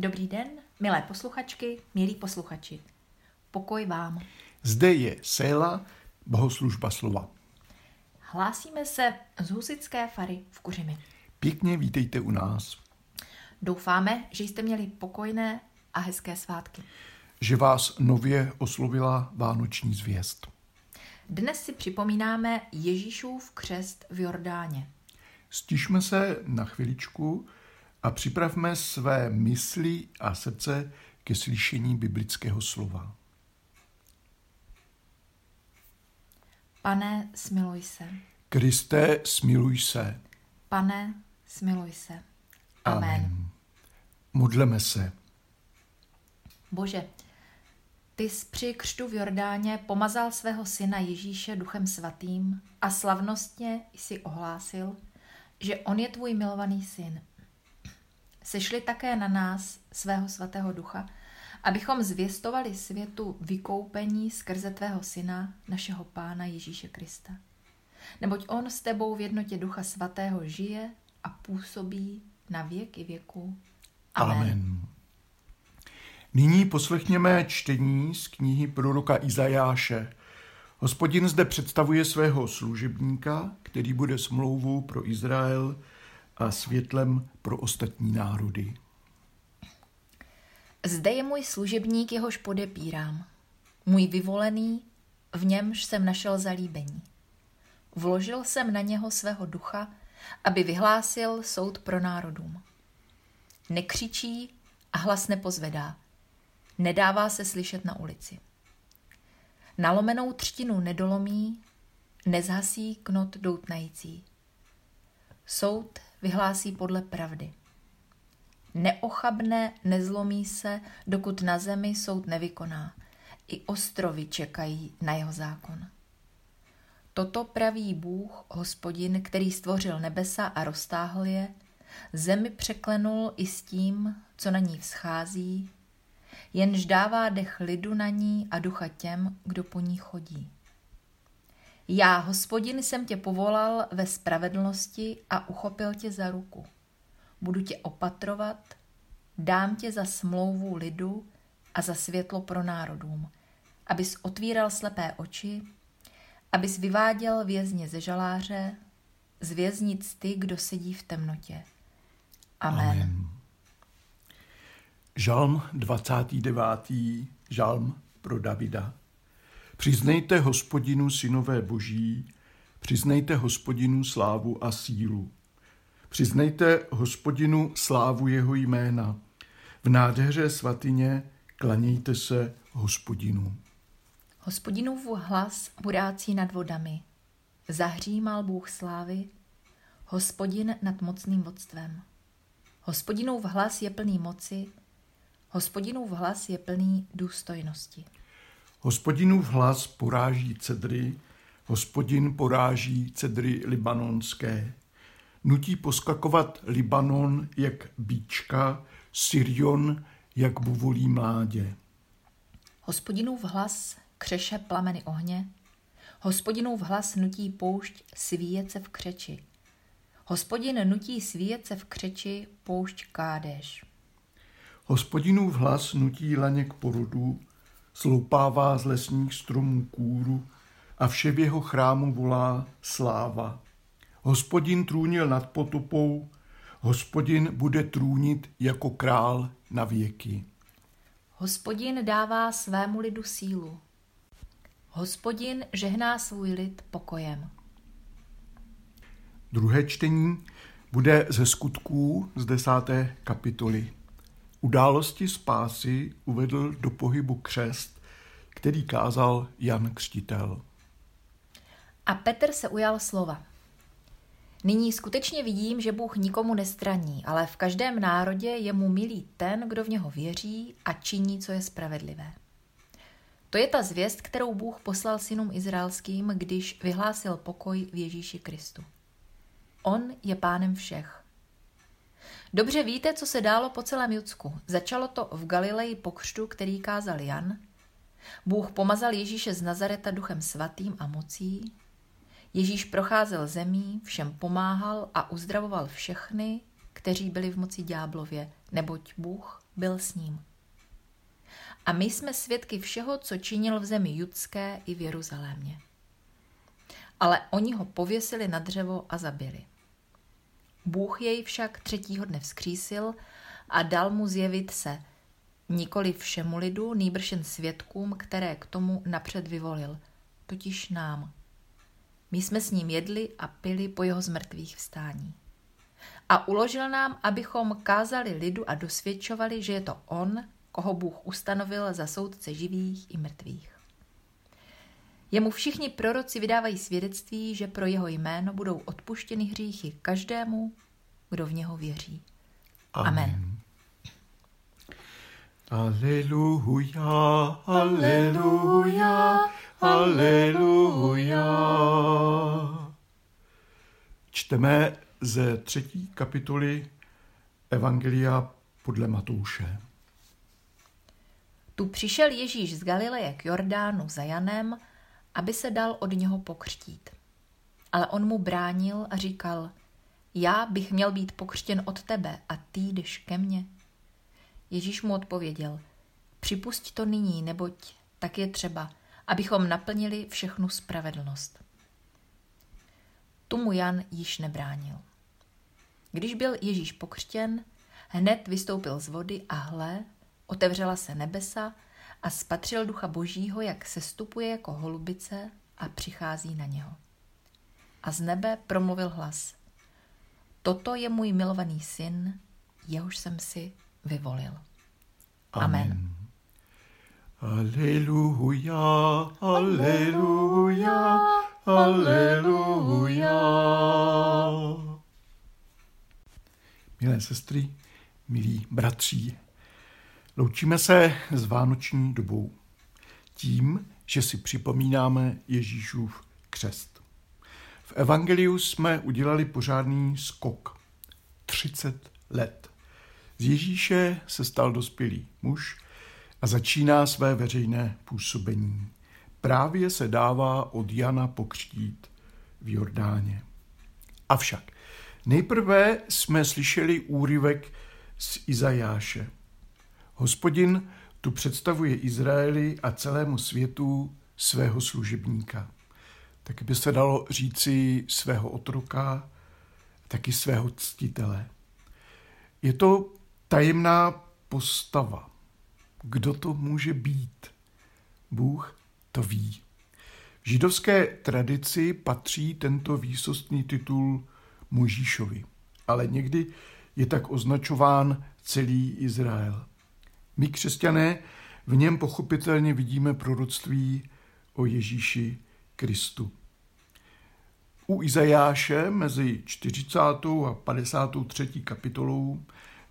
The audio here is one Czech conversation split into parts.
Dobrý den, milé posluchačky, milí posluchači. Pokoj vám. Zde je Séla, bohoslužba slova. Hlásíme se z Husické fary v Kuřimi. Pěkně vítejte u nás. Doufáme, že jste měli pokojné a hezké svátky. Že vás nově oslovila vánoční zvěst. Dnes si připomínáme Ježíšův křest v Jordáně. Stišme se na chviličku a připravme své mysli a srdce ke slyšení biblického slova. Pane, smiluj se. Kriste, smiluj se. Pane, smiluj se. Amen. Amen. Modleme se. Bože, ty jsi při křtu v Jordáně pomazal svého syna Ježíše duchem svatým a slavnostně jsi ohlásil, že on je tvůj milovaný syn. Sešli také na nás svého svatého ducha, abychom zvěstovali světu vykoupení skrze tvého syna, našeho pána Ježíše Krista. Neboť on s tebou v jednotě ducha svatého žije a působí na věky věku. Amen. Amen. Nyní poslechněme čtení z knihy proroka Izajáše. Hospodin zde představuje svého služebníka, který bude smlouvou pro Izrael a světlem pro ostatní národy. Zde je můj služebník, jehož podepírám. Můj vyvolený, v němž jsem našel zalíbení. Vložil jsem na něho svého ducha, aby vyhlásil soud pro národům. Nekřičí a hlas nepozvedá. Nedává se slyšet na ulici. Nalomenou třtinu nedolomí, nezhasí knot doutnající. Soud vyhlásí podle pravdy. Neochabne, nezlomí se, dokud na zemi soud nevykoná. I ostrovy čekají na jeho zákon. Toto praví Bůh, hospodin, který stvořil nebesa a roztáhl je, zemi překlenul i s tím, co na ní vzchází, jenž dává dech lidu na ní a ducha těm, kdo po ní chodí. Já, hospodin, jsem tě povolal ve spravedlnosti a uchopil tě za ruku. Budu tě opatrovat, dám tě za smlouvu lidu a za světlo pro národům, abys otvíral slepé oči, abys vyváděl vězně ze žaláře, z věznic ty, kdo sedí v temnotě. Amen. Amen. Žalm 29. Žalm pro Davida. Přiznejte hospodinu synové boží, přiznejte hospodinu slávu a sílu. Přiznejte hospodinu slávu jeho jména. V nádheře svatyně klanějte se hospodinu. Hospodinův hlas burácí nad vodami. Zahřímal Bůh slávy, hospodin nad mocným vodstvem. Hospodinův hlas je plný moci, hospodinův hlas je plný důstojnosti. Hospodinův hlas poráží cedry, hospodin poráží cedry libanonské. Nutí poskakovat Libanon jak bíčka, Syrion jak buvolí mládě. Hospodinův hlas křeše plameny ohně, hospodinův hlas nutí poušť svíjet se v křeči. Hospodin nutí svíjet se v křeči poušť kádeš. Hospodinův hlas nutí laně k porodu, sloupává z lesních stromů kůru a vše v jeho chrámu volá sláva. Hospodin trůnil nad potopou, hospodin bude trůnit jako král na věky. Hospodin dává svému lidu sílu. Hospodin žehná svůj lid pokojem. Druhé čtení bude ze skutků z desáté kapitoly. Události spásy uvedl do pohybu křest, který kázal Jan Křtitel. A Petr se ujal slova. Nyní skutečně vidím, že Bůh nikomu nestraní, ale v každém národě je mu milý ten, kdo v něho věří a činí, co je spravedlivé. To je ta zvěst, kterou Bůh poslal synům izraelským, když vyhlásil pokoj v Ježíši Kristu. On je pánem všech. Dobře víte, co se dálo po celém Judsku. Začalo to v Galileji po křtu, který kázal Jan. Bůh pomazal Ježíše z Nazareta duchem svatým a mocí. Ježíš procházel zemí, všem pomáhal a uzdravoval všechny, kteří byli v moci ďáblově, neboť Bůh byl s ním. A my jsme svědky všeho, co činil v zemi judské i v Jeruzalémě. Ale oni ho pověsili na dřevo a zabili. Bůh jej však třetího dne vzkřísil a dal mu zjevit se, nikoli všemu lidu, nýbrž jen svědkům, které k tomu napřed vyvolil, totiž nám. My jsme s ním jedli a pili po jeho zmrtvých vstání. A uložil nám, abychom kázali lidu a dosvědčovali, že je to on, koho Bůh ustanovil za soudce živých i mrtvých. Jemu všichni proroci vydávají svědectví, že pro jeho jméno budou odpuštěny hříchy každému, kdo v něho věří. Amen. Amen. Aleluja, aleluja, aleluja. Čteme ze třetí kapitoly Evangelia podle Matouše. Tu přišel Ježíš z Galileje k Jordánu za Janem, aby se dal od něho pokřtít. Ale on mu bránil a říkal, já bych měl být pokřtěn od tebe a ty jdeš ke mně. Ježíš mu odpověděl, připusť to nyní, neboť tak je třeba, abychom naplnili všechnu spravedlnost. Tomu Jan již nebránil. Když byl Ježíš pokřtěn, hned vystoupil z vody a hle, otevřela se nebesa a spatřil ducha božího, jak se stupuje jako holubice a přichází na něho. A z nebe promluvil hlas. Toto je můj milovaný syn, jehož jsem si vyvolil. Amen. Aleluja, aleluja, aleluja. Milé sestry, milí bratří, loučíme se s vánoční dobou tím, že si připomínáme Ježíšův křest. V Evangeliu jsme udělali pořádný skok. 30 let. Z Ježíše se stal dospělý muž a začíná své veřejné působení. Právě se dává od Jana pokřtít v Jordáně. Avšak nejprve jsme slyšeli úryvek z Izajáše. Hospodin tu představuje Izraeli a celému světu svého služebníka. Taky by se dalo říci svého otroka, taky svého ctitele. Je to tajemná postava. Kdo to může být? Bůh to ví. V židovské tradici patří tento výsostný titul Možíšovi, ale někdy je tak označován celý Izrael. My křesťané v něm pochopitelně vidíme proroctví o Ježíši Kristu. U Izajáše mezi 40. a 53. kapitolou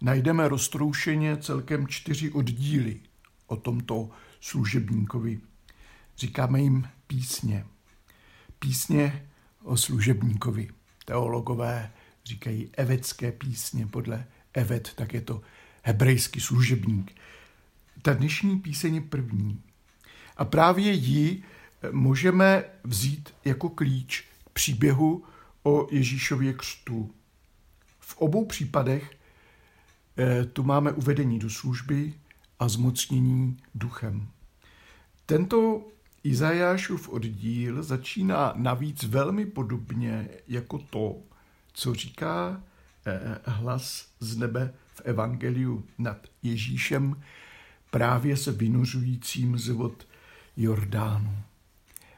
najdeme roztroušeně celkem čtyři oddíly o tomto služebníkovi. Říkáme jim písně. Písně o služebníkovi. Teologové říkají evetské písně. Podle Evet tak je to hebrejský služebník. Ta dnešní píseň je první. A právě ji můžeme vzít jako klíč k příběhu o Ježíšově křtu. V obou případech Eh, tu máme uvedení do služby a zmocnění duchem. Tento Izajášův oddíl začíná navíc velmi podobně jako to, co říká eh, hlas z nebe v Evangeliu nad Ježíšem, právě se vynořujícím z vod Jordánu.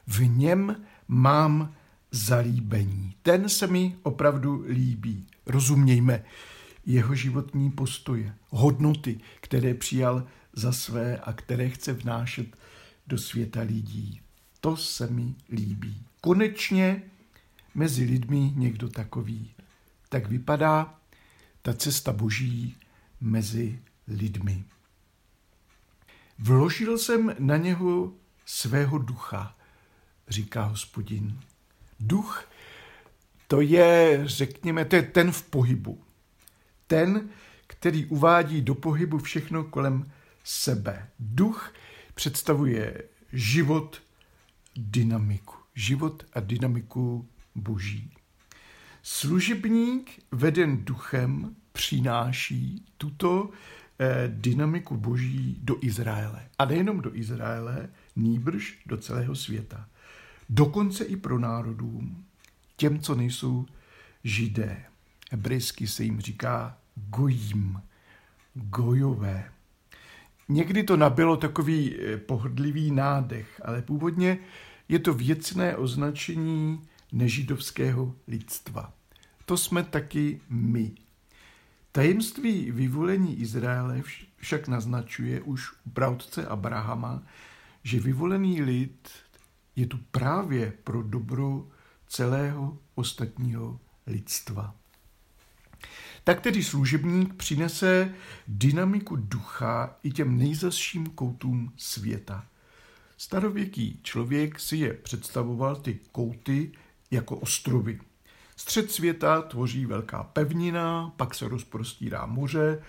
V něm mám zalíbení. Ten se mi opravdu líbí. Rozumějme, jeho životní postoje, hodnoty, které přijal za své a které chce vnášet do světa lidí. To se mi líbí. Konečně mezi lidmi někdo takový. Tak vypadá ta cesta boží mezi lidmi. Vložil jsem na něho svého ducha, říká hospodin. Duch, to je, řekněme, to je ten v pohybu ten, který uvádí do pohybu všechno kolem sebe. Duch představuje život, dynamiku. Život a dynamiku boží. Služebník veden duchem přináší tuto dynamiku boží do Izraele. A nejenom do Izraele, nýbrž do celého světa. Dokonce i pro národům, těm, co nejsou židé. Hebrejsky se jim říká gojím, gojové. Někdy to nabilo takový eh, pohodlivý nádech, ale původně je to věcné označení nežidovského lidstva. To jsme taky my. Tajemství vyvolení Izraele však naznačuje už u pravdce Abrahama, že vyvolený lid je tu právě pro dobro celého ostatního lidstva. Tak tedy služebník přinese dynamiku ducha i těm nejzasším koutům světa. Starověký člověk si je představoval ty kouty jako ostrovy. Střed světa tvoří velká pevnina, pak se rozprostírá moře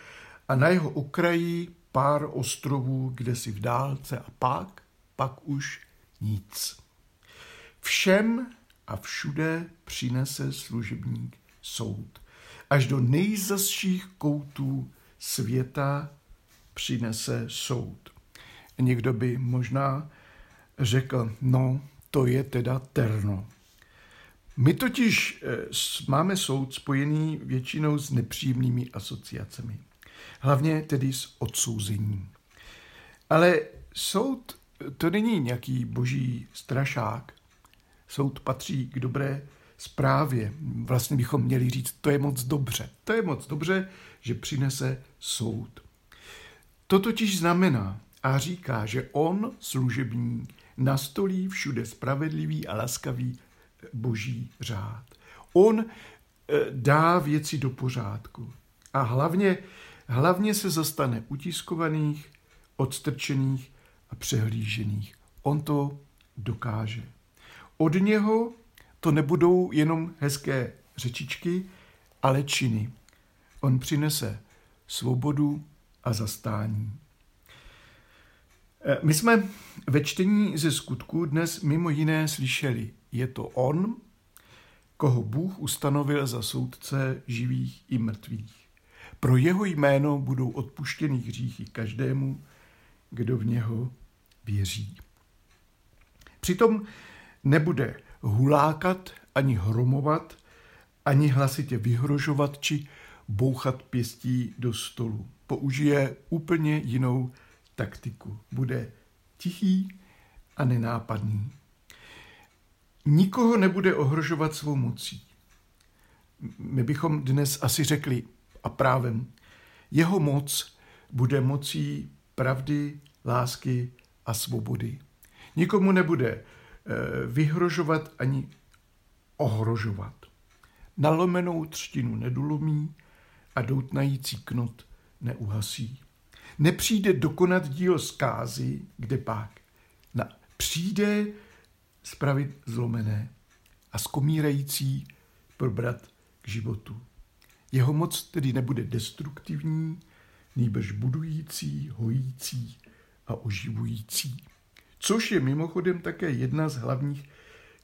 a na jeho okraji pár ostrovů, kde si v dálce a pak, pak už nic. Všem a všude přinese služebník soud. Až do nejzasších koutů světa přinese soud. Někdo by možná řekl, no, to je teda terno. My totiž eh, máme soud spojený většinou s nepříjemnými asociacemi. Hlavně tedy s odsouzením. Ale soud to není nějaký boží strašák. Soud patří k dobré zprávě. Vlastně bychom měli říct, to je moc dobře. To je moc dobře, že přinese soud. To totiž znamená a říká, že on, služebník, nastolí všude spravedlivý a laskavý boží řád. On eh, dá věci do pořádku. A hlavně, hlavně se zastane utiskovaných, odstrčených a přehlížených. On to dokáže. Od něho to nebudou jenom hezké řečičky, ale činy. On přinese svobodu a zastání. Eh, my jsme ve čtení ze skutku dnes mimo jiné slyšeli, je to on, koho Bůh ustanovil za soudce živých i mrtvých. Pro jeho jméno budou odpuštěny hříchy každému, kdo v něho věří. Přitom nebude hulákat, ani hromovat, ani hlasitě vyhrožovat či bouchat pěstí do stolu. Použije úplně jinou taktiku. Bude tichý a nenápadný. Nikoho nebude ohrožovat svou mocí. My bychom dnes asi řekli, a právem, jeho moc bude mocí pravdy, lásky a svobody. Nikomu nebude eh, vyhrožovat ani ohrožovat. Nalomenou třtinu nedulomí a doutnající knot neuhasí. Nepřijde dokonat dílo zkázy, kde pak. Na, přijde spravit zlomené a skomírající probrat k životu. Jeho moc tedy nebude destruktivní, nýbrž budující, hojící a oživující. Což je mimochodem také jedna z hlavních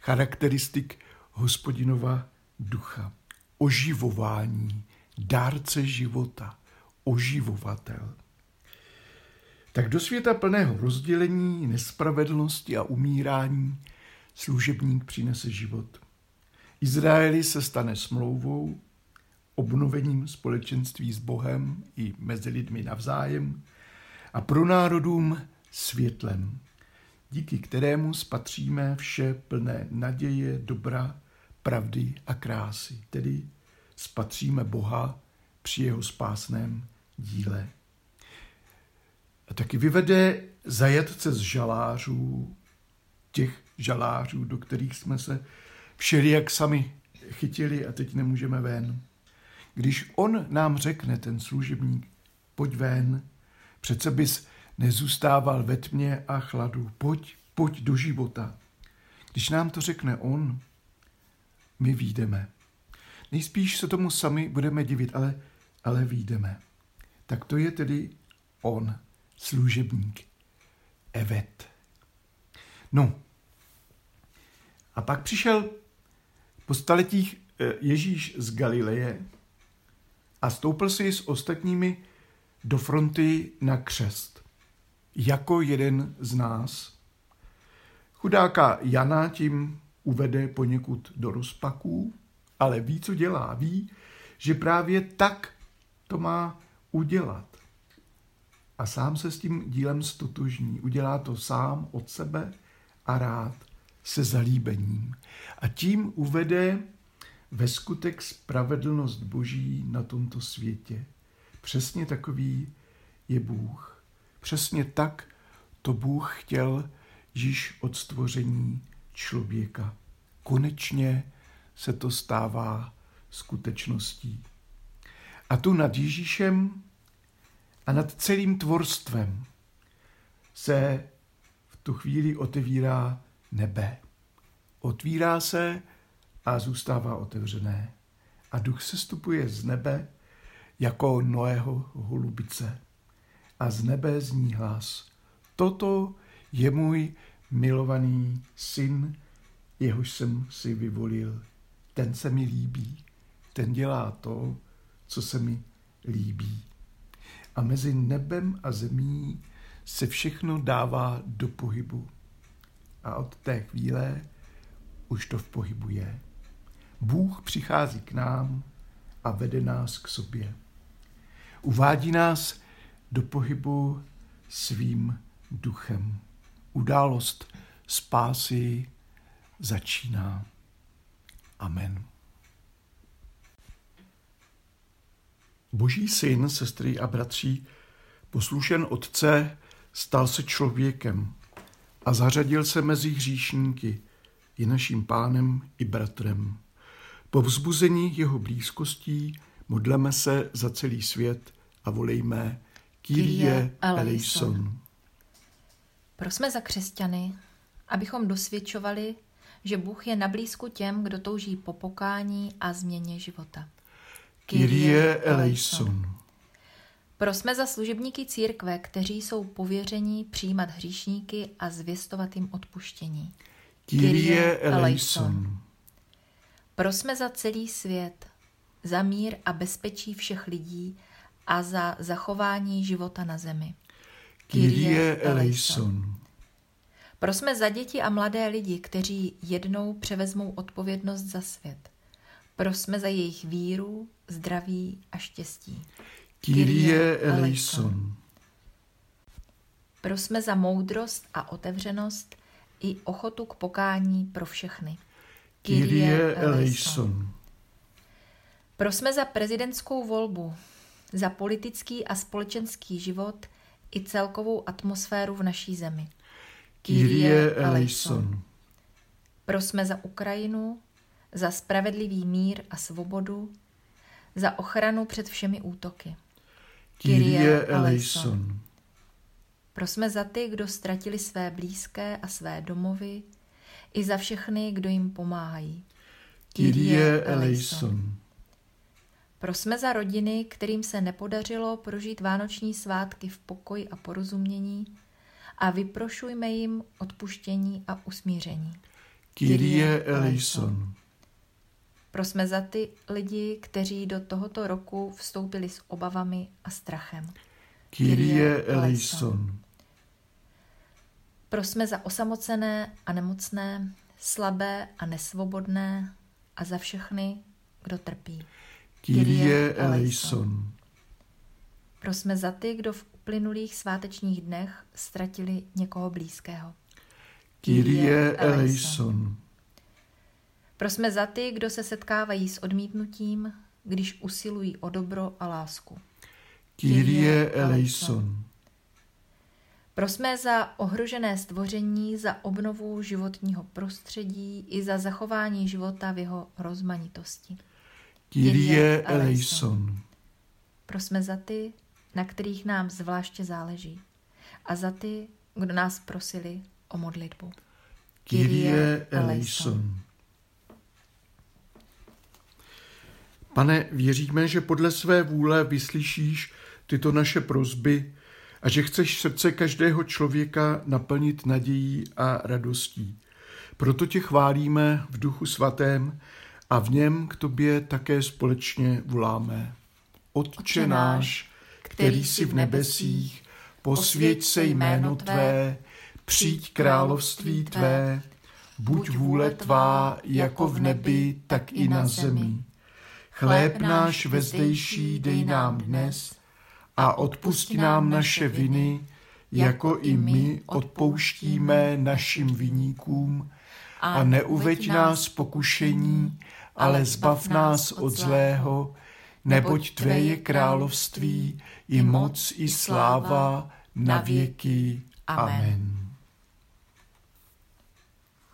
charakteristik hospodinova ducha. Oživování, dárce života, oživovatel. Tak do světa plného rozdělení, nespravedlnosti a umírání služebník přinese život. Izraeli se stane smlouvou, obnovením společenství s Bohem i mezi lidmi navzájem a pro národům světlem, díky kterému spatříme vše plné naděje, dobra, pravdy a krásy, tedy spatříme Boha při jeho spásném díle. A taky vyvede zajatce z žalářů, těch žalářů, do kterých jsme se všelijak sami chytili a teď nemůžeme ven. Když on nám řekne, ten služebník, pojď ven, přece bys nezůstával ve tmě a chladu, pojď, pojď do života. Když nám to řekne on, my výjdeme. Nejspíš se tomu sami budeme divit, ale, ale výjdeme. Tak to je tedy on, služebník, Evet. No, a pak přišel po staletích eh, Ježíš z Galileje a stoupil si s ostatními do fronty na křest. Jako jeden z nás. Chudáka Jana tím uvede poněkud do rozpaků, ale ví, co dělá. Ví, že právě tak to má udělat. A sám se s tím dílem stotožní. Udělá to sám od sebe a rád se zalíbením. A tím uvede ve skutek spravedlnost Boží na tomto světě. Přesně takový je Bůh. Přesně tak to Bůh chtěl již od stvoření člověka. Konečně se to stává skutečností. A tu nad Ježíšem a nad celým tvorstvem se v tu chvíli otevírá nebe. Otvírá se a zůstává otevřené. A duch se stupuje z nebe jako Noého holubice. A z nebe zní hlas. Toto je můj milovaný syn, jehož jsem si vyvolil. Ten se mi líbí, ten dělá to, co se mi líbí. A mezi nebem a zemí se všechno dává do pohybu. A od té chvíle už to v pohybu je. Bůh přichází k nám a vede nás k sobě. Uvádí nás do pohybu svým duchem. Událost spásy začíná. Amen. Boží syn, sestry a bratří, poslušen Otce, stal se člověkem a zařadil se mezi hříšníky, je naším pánem i bratrem. Po vzbuzení jeho blízkostí modleme se za celý svět a volejme Kyrie eleison. Prosme za křesťany, abychom dosvědčovali, že Bůh je na blízku těm, kdo touží po pokání a změně života. Kyrie eleison. Prosme za služebníky církve, kteří jsou pověření přijímat hříšníky a zvěstovat jim odpuštění. Kyrie eleison. Prosme za celý svět, za mír a bezpečí všech lidí a za zachování života na zemi. Kyrie eleison. Prosme za děti a mladé lidi, kteří jednou převezmou odpovědnost za svět. Prosme za jejich víru, zdraví a štěstí. Kyrie eleison. Prosme za moudrost a otevřenost i ochotu k pokání pro všechny. Kyrie eleison. Prosme za prezidentskou volbu, za politický a společenský život i celkovou atmosféru v naší zemi. Kyrie eleison. Prosme za Ukrajinu, za spravedlivý mír a svobodu, za ochranu před všemi útoky. Kyrie eleison. Prosme za ty, kdo ztratili své blízké a své domovy, i za všechny, kdo jim pomáhají. Kyrie eleison. Prosme za rodiny, kterým se nepodařilo prožít vánoční svátky v pokoji a porozumění a vyprošujme jim odpuštění a usmíření. Kyrie eleison. Prosme za ty lidi, kteří do tohoto roku vstoupili s obavami a strachem. Kyrie eleison. Prosme za osamocené a nemocné, slabé a nesvobodné a za všechny, kdo trpí. Kyrie eleison. Prosme za ty, kdo v uplynulých svátečních dnech ztratili někoho blízkého. Kyrie eleison. Prosme za ty, kdo se setkávají s odmítnutím, když usilují o dobro a lásku. Kyrie eleison. Prosme za ohrožené stvoření, za obnovu životního prostředí i za zachování života v jeho rozmanitosti. Kyrie eleison. Prosme za ty, na kterých nám zvláště záleží a za ty, kdo nás prosili o modlitbu. Kyrie eleison. Pane, věříme, že podle své vůle vyslyšíš tyto naše prozby a že chceš srdce každého člověka naplnit nadějí a radostí. Proto tě chválíme v duchu svatém a v něm k tobě také společně voláme. Otče náš, který jsi v nebesích, posvěď se jméno Tvé, přijď království Tvé, buď vůle Tvá jako v nebi, tak i na zemi. Chléb náš vezdejší dej nám dnes a odpust nám naše viny, jako i my odpouštíme našim viníkům a neuveď nás pokušení, ale zbav nás od zlého, neboť Tvé je království, i moc, i sláva, na věky. Amen.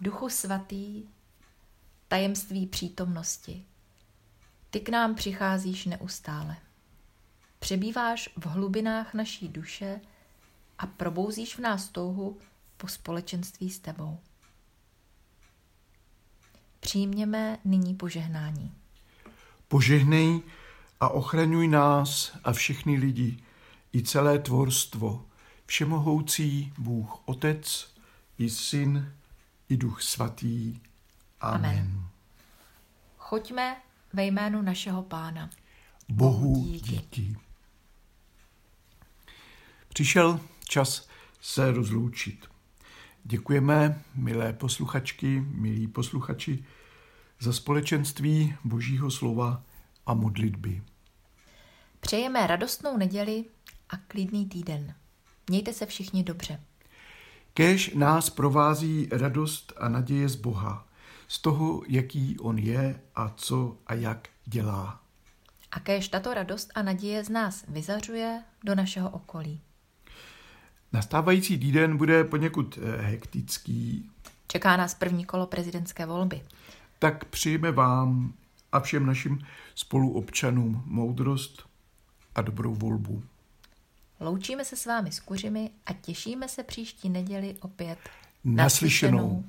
Duchu svatý, tajemství přítomnosti, ty k nám přicházíš neustále. Přebýváš v hlubinách naší duše a probouzíš v nás touhu po společenství s tebou. Přijměme nyní požehnání. Požehnej a ochraňuj nás a všechny lidi, i celé tvorstvo, všemohoucí Bůh Otec, i Syn, i Duch Svatý. Amen. Amen. Choďme ve jménu našeho Pána. Bohu díky. díky. Přišel čas se rozloučit. Děkujeme, milé posluchačky, milí posluchači, za společenství Božího slova a modlitby. Přejeme radostnou neděli a klidný týden. Mějte se všichni dobře. Kéž nás provází radost a naděje z Boha, z toho, jaký On je a co a jak dělá. A kéž tato radost a naděje z nás vyzařuje do našeho okolí. Nastávající týden bude poněkud eh, hektický. Čeká nás první kolo prezidentské volby. Tak přijme vám a všem našim spoluobčanům moudrost a dobrou volbu. Loučíme se s vámi s kuřimi a těšíme se příští neděli opět naslyšenou. naslyšenou.